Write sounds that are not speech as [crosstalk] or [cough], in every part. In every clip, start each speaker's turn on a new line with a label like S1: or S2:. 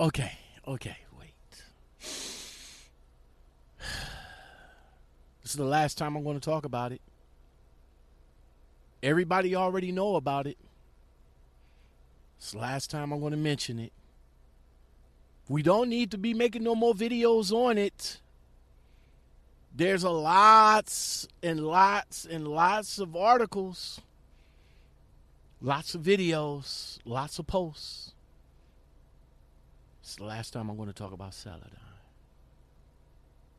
S1: Okay, okay, wait. [sighs] This is the last time I'm going to talk about it. Everybody already know about it. It's the last time I'm going to mention it. We don't need to be making no more videos on it. There's a lots and lots and lots of articles, lots of videos, lots of posts. It's the last time I'm going to talk about Celadon.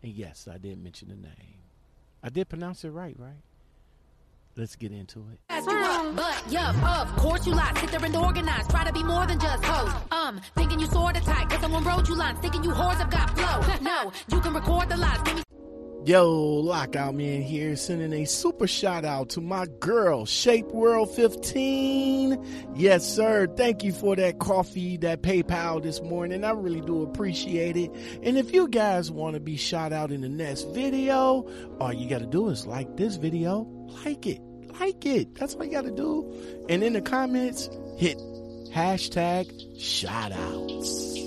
S1: And yes, I did mention the name. I did pronounce it right, right? Let's get into it.
S2: Ask you but yeah, of course you lie. Sit there and organize. Try to be more than just hoes. Um, thinking you sorta tight. Cause someone wrote you lines. Thinking you whores have got flow. [laughs] no, you can record the lies.
S1: Yo, Lockout Man here, sending a super shout out to my girl, Shape World 15. Yes, sir. Thank you for that coffee, that PayPal this morning. I really do appreciate it. And if you guys want to be shout out in the next video, all you got to do is like this video, like it, like it. That's all you got to do. And in the comments, hit hashtag shout outs.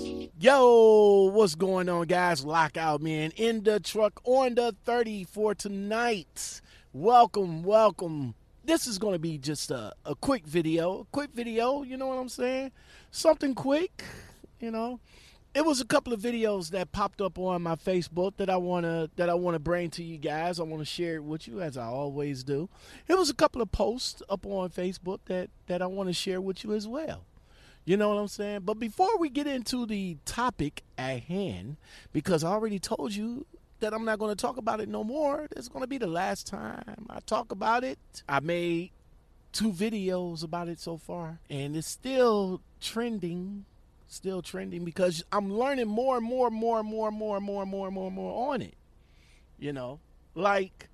S1: Yo, what's going on, guys? Lockout Man in the truck on the 30 for tonight. Welcome, welcome. This is going to be just a, a quick video. A quick video, you know what I'm saying? Something quick, you know. It was a couple of videos that popped up on my Facebook that I wanna that I wanna bring to you guys. I want to share it with you as I always do. It was a couple of posts up on Facebook that that I want to share with you as well. You know what I'm saying? But before we get into the topic at hand, because I already told you that I'm not going to talk about it no more, it's going to be the last time I talk about it. I made two videos about it so far, and it's still trending. Still trending because I'm learning more and more and more and more and more and more and more and more and more on it. You know, like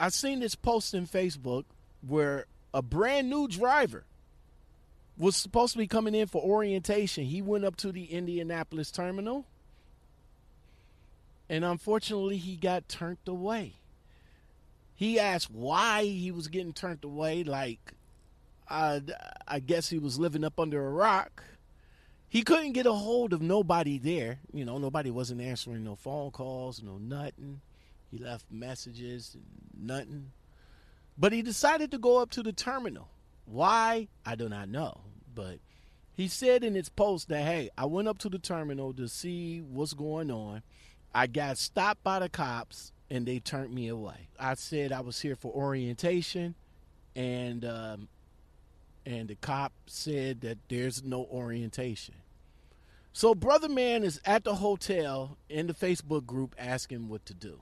S1: I seen this post in Facebook where a brand new driver was supposed to be coming in for orientation. He went up to the Indianapolis terminal, and unfortunately, he got turned away. He asked why he was getting turned away. Like, I, I guess he was living up under a rock. He couldn't get a hold of nobody there. You know, nobody wasn't answering no phone calls, no nothing. He left messages, nothing. But he decided to go up to the terminal. Why? I do not know. But he said in his post that, hey, I went up to the terminal to see what's going on. I got stopped by the cops and they turned me away. I said I was here for orientation and um, and the cop said that there's no orientation. So brother man is at the hotel in the Facebook group asking what to do.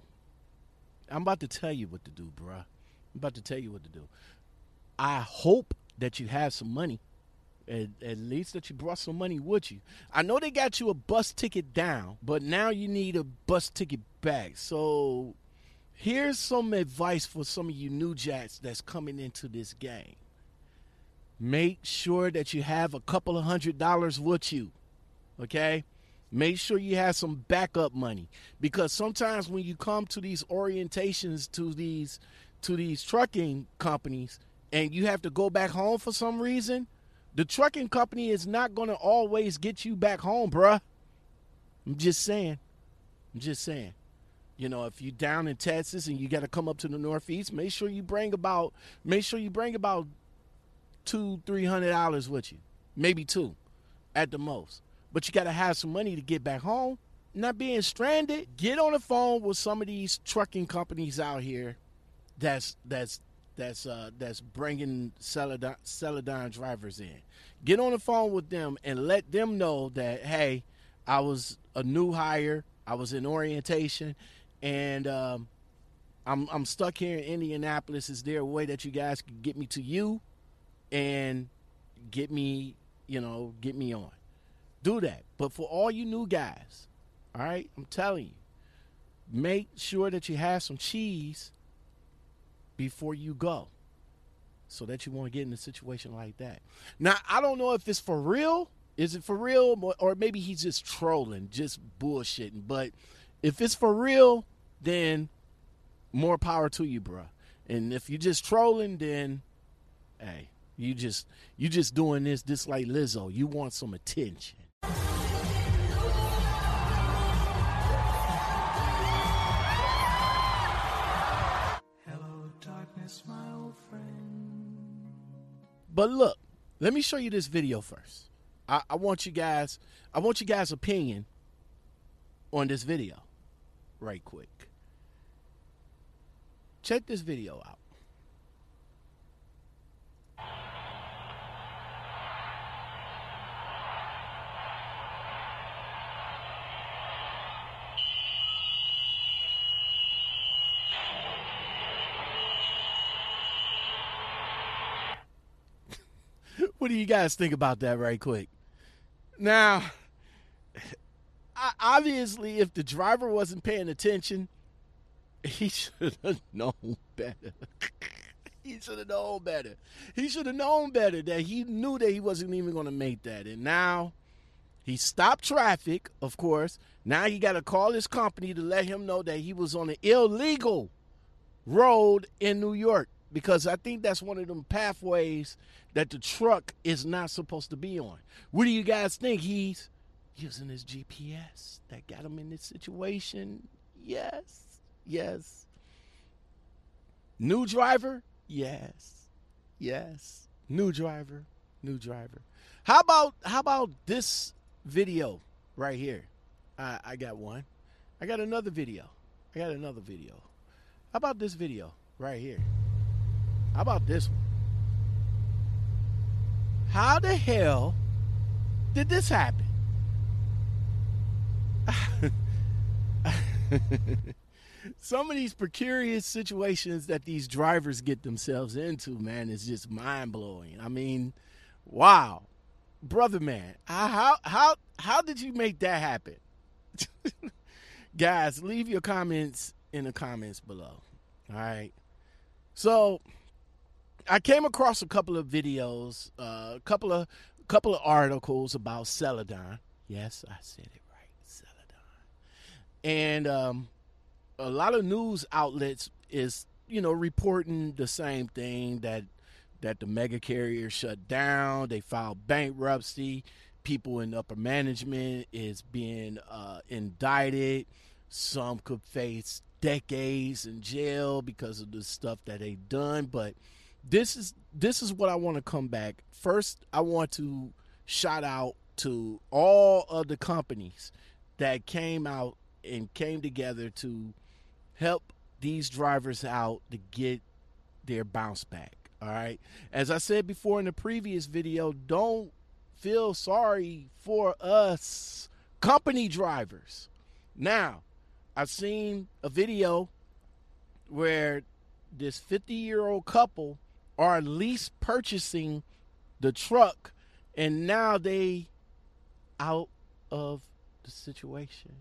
S1: I'm about to tell you what to do, bruh. I'm about to tell you what to do. I hope that you have some money. At, at, least that you brought some money with you. I know they got you a bus ticket down, but now you need a bus ticket back. So here's some advice for some of you new jacks that's coming into this game. Make sure that you have a couple of hundred dollars with you. Okay? Make sure you have some backup money because sometimes when you come to these orientations to these to these trucking companies and you have to go back home for some reason, the trucking company is not going to always get you back home, bruh. I'm just saying. I'm just saying. You know, if you're down in Texas and you got to come up to the Northeast, make sure you bring about make sure you bring about two, three hundred dollars with you, maybe two, at the most. But you got to have some money to get back home. Not being stranded. Get on the phone with some of these trucking companies out here. That's that's that's uh, that's bringing Celadon, Celadon drivers in. Get on the phone with them and let them know that hey, I was a new hire. I was in orientation, and um, I'm I'm stuck here in Indianapolis. Is there a way that you guys can get me to you, and get me, you know, get me on? Do that. But for all you new guys, all right, I'm telling you, make sure that you have some cheese before you go so that you won't get in a situation like that. Now, I don't know if it's for real. Is it for real? Or maybe he's just trolling, just bullshitting. But if it's for real, then more power to you, bruh. And if you're just trolling, then hey, you just you just doing this just like Lizzo. You want some attention. But look, let me show you this video first. I, I want you guys, I want you guys' opinion on this video, right quick. Check this video out. What do you guys think about that right quick? Now, obviously, if the driver wasn't paying attention, he should have [laughs] known better. he should have known better. He should have known better that he knew that he wasn't even going to make that. And now he stopped traffic, of course. Now he got to call his company to let him know that he was on an illegal road in New York because I think that's one of them pathways that the truck is not supposed to be on. What do you guys think? He's using his GPS that got him in this situation? Yes. Yes. New driver? Yes. Yes. New driver. New driver. How about how about this video right here? I, I got one. I got another video. I got another video. How about this video right here? How about this one? How the hell did this happen? [laughs] Some of these precarious situations that these drivers get themselves into, man, is just mind blowing. I mean, wow, brother, man, how how how did you make that happen? [laughs] Guys, leave your comments in the comments below. All right. So I came across a couple of videos, uh, a couple of couple of articles about Celadon. Yes, I said it right, Celadon. And um, a lot of news outlets is you know reporting the same thing that that the mega carrier shut down, they filed bankruptcy, people in upper management is being uh, indicted. Some could face decades in jail because of the stuff that they've done, but this is this is what I want to come back. First, I want to shout out to all of the companies that came out and came together to help these drivers out to get their bounce back. All right. As I said before in the previous video, don't feel sorry for us company drivers. Now, I've seen a video where this 50 year old couple are lease purchasing the truck and now they out of the situation.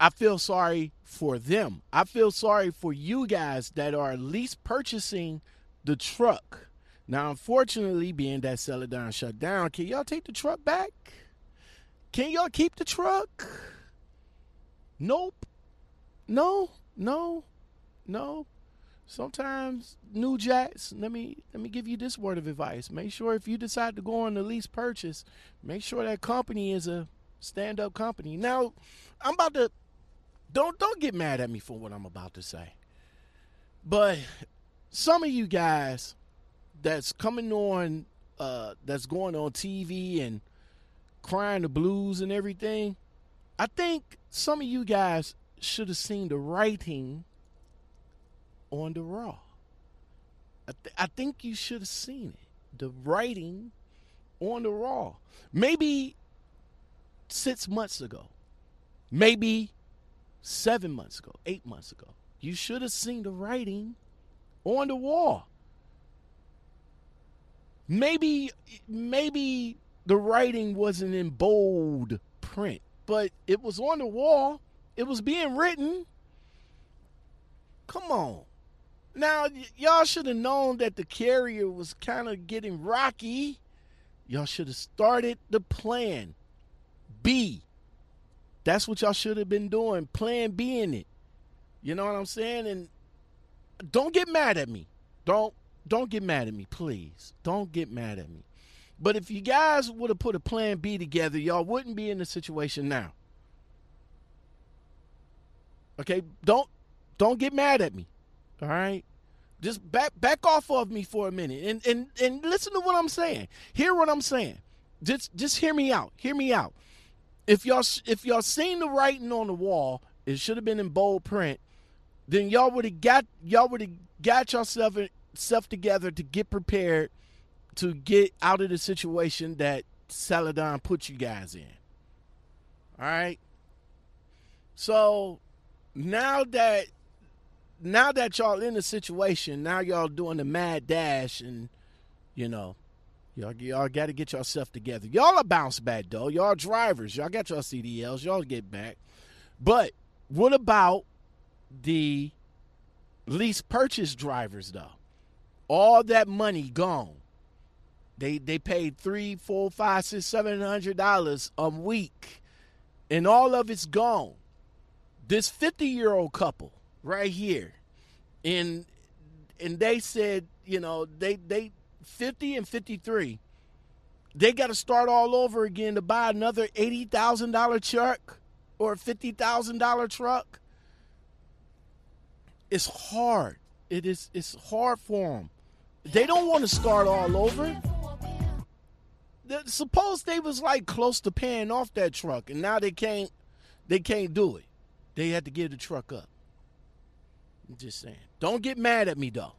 S1: I feel sorry for them. I feel sorry for you guys that are lease purchasing the truck. Now, unfortunately, being that Celadon shut down, can y'all take the truck back? Can y'all keep the truck? Nope. No, no, no sometimes new jacks let me let me give you this word of advice. Make sure if you decide to go on the lease purchase make sure that company is a stand-up company. Now i'm about to don't don't get mad at me for what i'm about to say. But some of you guys that's coming on uh that's going on tv and crying the blues and everything i think some of you guys should have seen the writing on the Raw. I, th- I think you should have seen it. The writing on the Raw. Maybe six months ago. Maybe seven months ago, eight months ago. You should have seen the writing on the wall. Maybe maybe the writing wasn't in bold print, but it was on the wall. It was being written. Come on. Now, y- y'all should have known that the carrier was kind of getting rocky. Y'all should have started the plan B. That's what y'all should have been doing. Plan B in it. You know what I'm saying? And don't get mad at me. Don't don't get mad at me, please. Don't get mad at me. But if you guys would have put a plan B together, y'all wouldn't be in the situation now. Okay? Don't don't get mad at me. All right? Just back back off of me for a minute and and and listen to what I'm saying. Hear what I'm saying. Just just hear me out. Hear me out. If y'all if y'all seen the writing on the wall, it should have been in bold print. Then y'all would have got y'all would have got yourself self together to get prepared to get out of the situation that Celadon put you guys in. All right. So now that now that y'all in the situation, now y'all doing the mad dash and you know, y'all y'all got to get yourself together. Y'all are bounce back though. Y'all drivers, y'all got your CDLs, y'all get back. But what about the lease purchase drivers though? All that money gone. They they paid three, four, five, six, seven hundred dollars a week, and all of it's gone. This fifty year old couple right here, and and they said, you know, they they fifty and fifty three, they got to start all over again to buy another eighty thousand dollar truck or a fifty thousand dollar truck. It's hard. It is. It's hard for them. They don't want to start all over. Suppose they was like close to paying off that truck, and now they can't. They can't do it. They had to give the truck up. I'm just saying. Don't get mad at me though.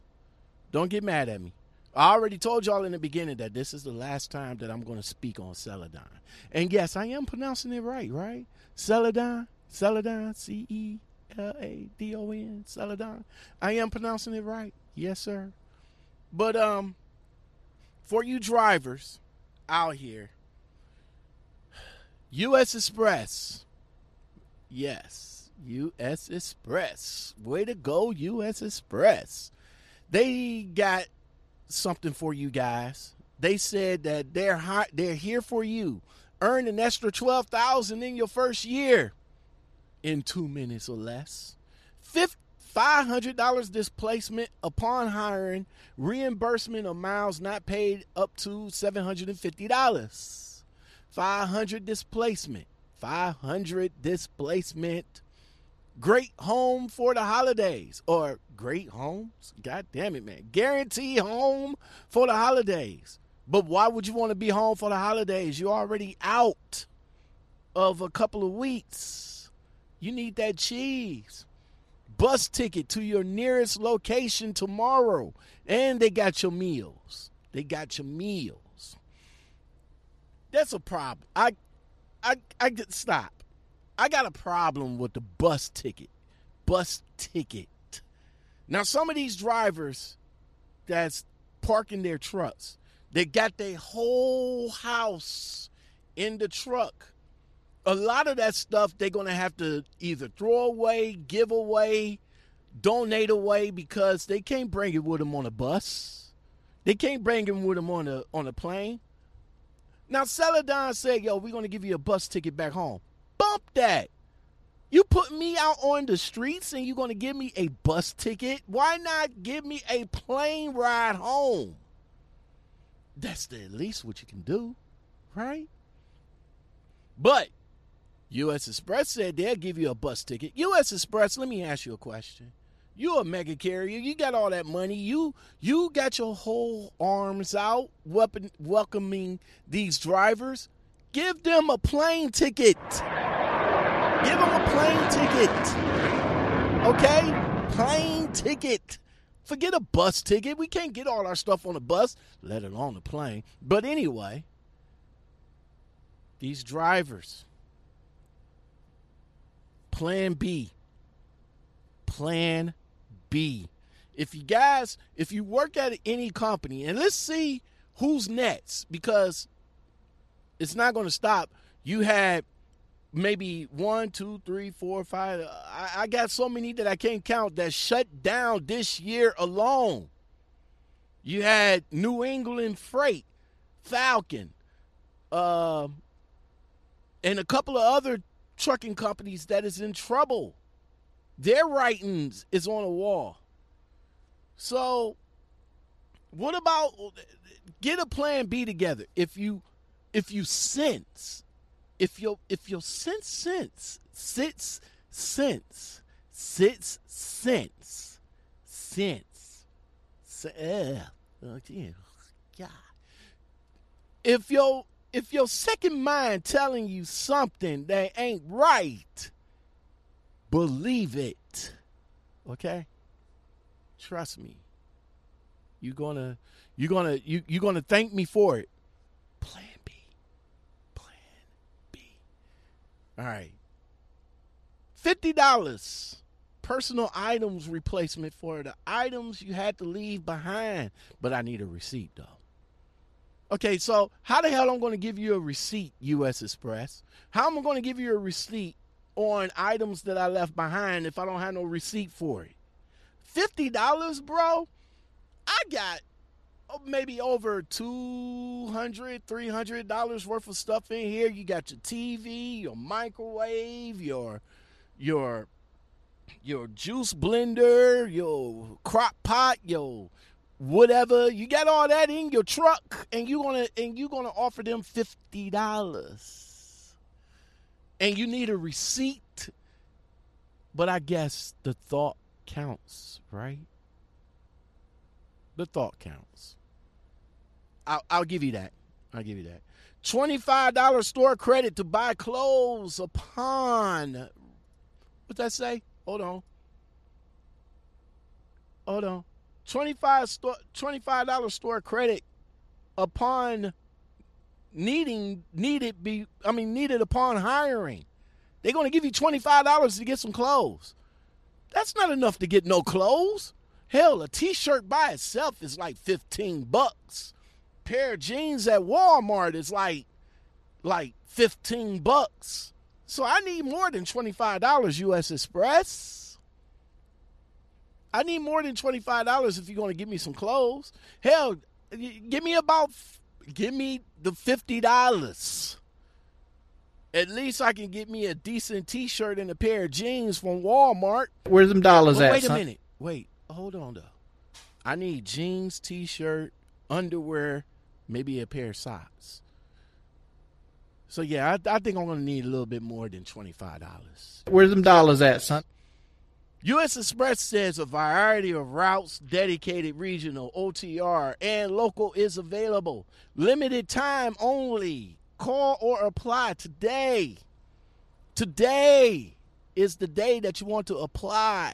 S1: Don't get mad at me. I already told y'all in the beginning that this is the last time that I'm going to speak on Celadon. And yes, I am pronouncing it right, right? Celadon, Celadon, C E L A D O N, Celadon. I am pronouncing it right. Yes, sir. But um, for you drivers out here, U.S. Express, yes, U.S. Express, way to go, U.S. Express. They got something for you guys. They said that they're hot, they're here for you. Earn an extra twelve thousand in your first year in two minutes or less. Fifth $500 displacement upon hiring, reimbursement of miles not paid up to $750. 500 displacement. 500 displacement. Great home for the holidays or great homes. God damn it, man. Guarantee home for the holidays. But why would you want to be home for the holidays? You're already out of a couple of weeks. You need that cheese bus ticket to your nearest location tomorrow. And they got your meals. They got your meals. That's a problem. I I I get stop. I got a problem with the bus ticket. Bus ticket. Now some of these drivers that's parking their trucks, they got their whole house in the truck a lot of that stuff they're going to have to either throw away, give away, donate away because they can't bring it with them on a bus. They can't bring it with them on a on a plane. Now Celadon said, "Yo, we're going to give you a bus ticket back home." Bump that. You put me out on the streets and you're going to give me a bus ticket? Why not give me a plane ride home? That's the least what you can do, right? But U.S. Express said they'll give you a bus ticket. U.S. Express, let me ask you a question. You're a mega carrier. You got all that money. You you got your whole arms out, weapon, welcoming these drivers. Give them a plane ticket. Give them a plane ticket. Okay, plane ticket. Forget a bus ticket. We can't get all our stuff on a bus, let alone a plane. But anyway, these drivers Plan B. Plan B. If you guys, if you work at any company, and let's see who's next, because it's not going to stop. You had maybe one, two, three, four, five. I, I, got so many that I can't count that shut down this year alone. You had New England Freight, Falcon, uh, and a couple of other trucking companies that is in trouble. Their writings is on a wall. So what about get a plan B together? If you if you sense if your if your sense sense sits sense sits sense sense say, eh, oh, yeah, God. If your if your second mind telling you something that ain't right, believe it. Okay? Trust me. You're gonna you're gonna you you're gonna thank me for it. Plan B. Plan B. All right. Fifty dollars personal items replacement for the items you had to leave behind. But I need a receipt though. Okay, so how the hell I'm going to give you a receipt, U.S. Express? How am I going to give you a receipt on items that I left behind if I don't have no receipt for it? Fifty dollars, bro. I got Uh, maybe over 200 300 dollars worth of stuff in here. You got your tv your microwave your your your juice blender your crock pot your whatever. You got all that in your truck and you gonna and you gonna offer them fifty dollars. And you need a receipt. But i guess the thought counts right? The thought counts i'll, I'll give you that i'll give you that $25 store credit to buy clothes upon what that say hold on hold on 25 store $25 store credit upon needing needed be I mean needed upon hiring. They're going to give you $25 to get some clothes. That's not enough to get no clothes. Hell, a t-shirt by itself is like 15 bucks. Pair of jeans at Walmart is like like 15 bucks. So I need more than $25 US Express. I need more than twenty five dollars if you're going to give me some clothes. Hell, give me about give me the fifty dollars. At least I can get me a decent T-shirt and a pair of jeans from Walmart.
S3: Where's them dollars at?
S1: wait a
S3: son?
S1: minute. Wait, hold on though. I need jeans, T-shirt, underwear, maybe a pair of socks. So yeah, I, I think I'm going to need a little bit more than twenty five dollars.
S3: Where's them dollars at, son?
S1: U.S. Express says a variety of routes, dedicated regional, OTR, and local is available. Limited time only. Call or apply today. Today is the day that you want to apply.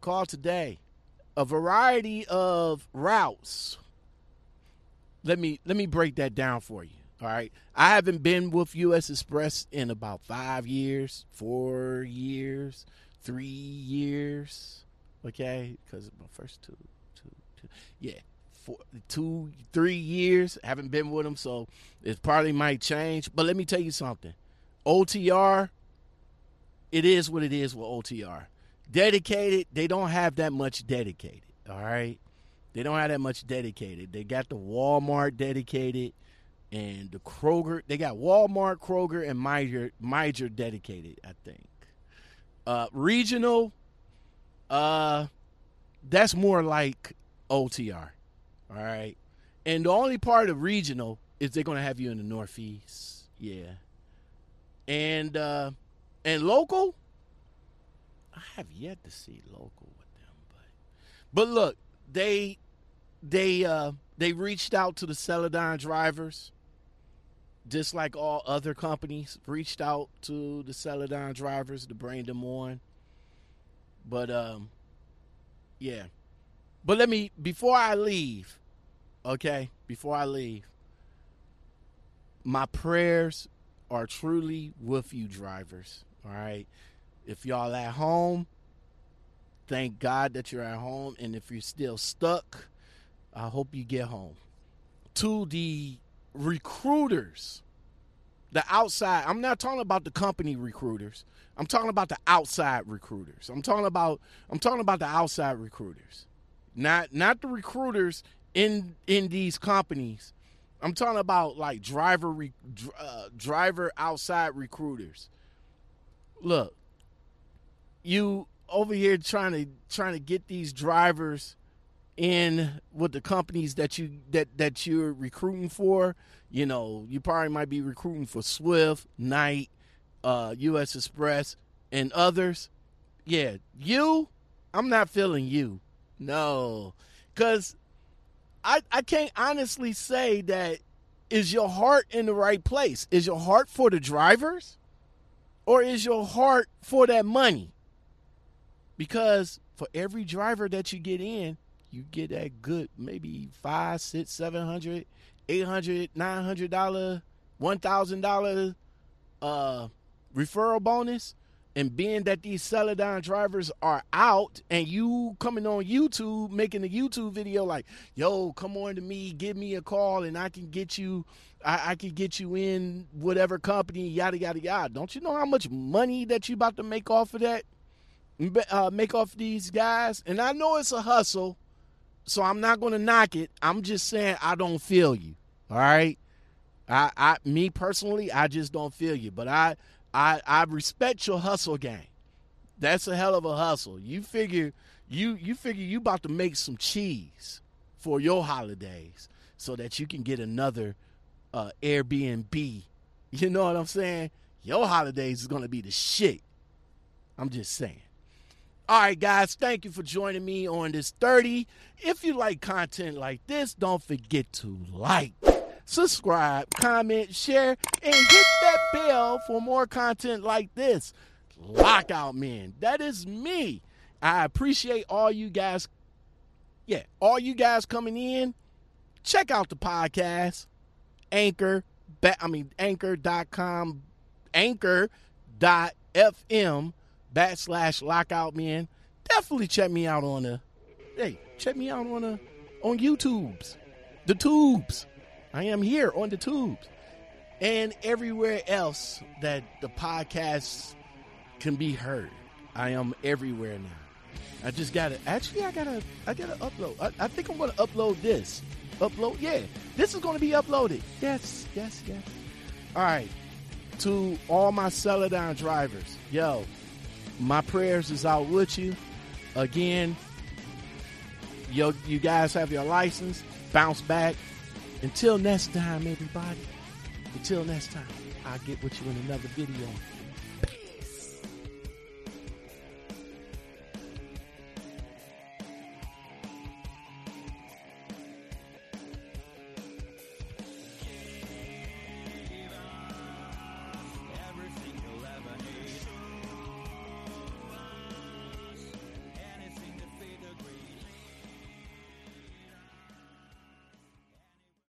S1: Call today. A variety of routes. Let me let me break that down for you. All right. I haven't been with US Express in about five years, four years, three years. Okay, because my first two, two, two, yeah, four, two, three years. Haven't been with them, so it probably might change. But let me tell you something. OTR, it is what it is with OTR. Dedicated, they don't have that much dedicated. All right, they don't have that much dedicated. They got the Walmart dedicated and the Kroger. They got Walmart, Kroger, and Meijer, Meijer dedicated. I think. Uh, regional, uh, that's more like OTR. All right, and the only part of regional is they're gonna have you in the Northeast. Yeah, and uh, and local. I have yet to see local with them, but but look, they they uh they reached out to the Celadon drivers just like all other companies reached out to the Celadon drivers to bring them on. But um yeah. But let me before I leave, okay? Before I leave, my prayers are truly with you drivers, all right? If y'all at home, thank God that you're at home and if you're still stuck, I hope you get home. To the recruiters, the outside, I'm not talking about the company recruiters. I'm talking about the outside recruiters. I'm talking about I'm talking about the outside recruiters. Not not the recruiters in in these companies. I'm talking about like driver uh, driver outside recruiters. Look, you over here trying to trying to get these drivers in with the companies that you that that you're recruiting for. You know, you probably might be recruiting for Swift, Knight, uh, U.S. Express, and others. Yeah, you, I'm not feeling you. No, because I I can't honestly say that is your heart in the right place. Is your heart for the drivers, or is your heart for that money? Because for every driver that you get in, you get that good maybe five, six, seven hundred, eight hundred, nine hundred dollar, one thousand dollar uh referral bonus and being that these Celadon drivers are out and you coming on YouTube making a YouTube video like, yo, come on to me, give me a call and I can get you I, I can get you in whatever company, yada yada yada. Don't you know how much money that you about to make off of that? Uh, make off these guys? And I know it's a hustle, so I'm not gonna knock it. I'm just saying I don't feel you. All right. I, I me personally, I just don't feel you. But I I I respect your hustle game. That's a hell of a hustle. You figure you you figure you about to make some cheese for your holidays so that you can get another uh, Airbnb. You know what I'm saying? Your holidays is gonna be the shit. I'm just saying. All right, guys, thank you for joining me on this 30. If you like content like this, don't forget to like, subscribe, comment, share, and hit that bell for more content like this. Lockout Man. That is me. I appreciate all you guys. Yeah, all you guys coming in. Check out the podcast. Anchor, I mean, anchor.com, anchor.fm backslash lockout men. Definitely check me out on the, hey, check me out on the, on YouTube's, the tubes. I am here on the tubes and everywhere else that the podcast can be heard. I am everywhere now. I just gotta actually I gotta I gotta upload. I, I think I'm gonna upload this. Upload, yeah. This is gonna be uploaded. Yes, yes, yes. All right. To all my Celadon drivers, yo, my prayers is out with you. Again, yo, you guys have your license. Bounce back. Until next time, everybody. Until next time, I'll get with you in another video.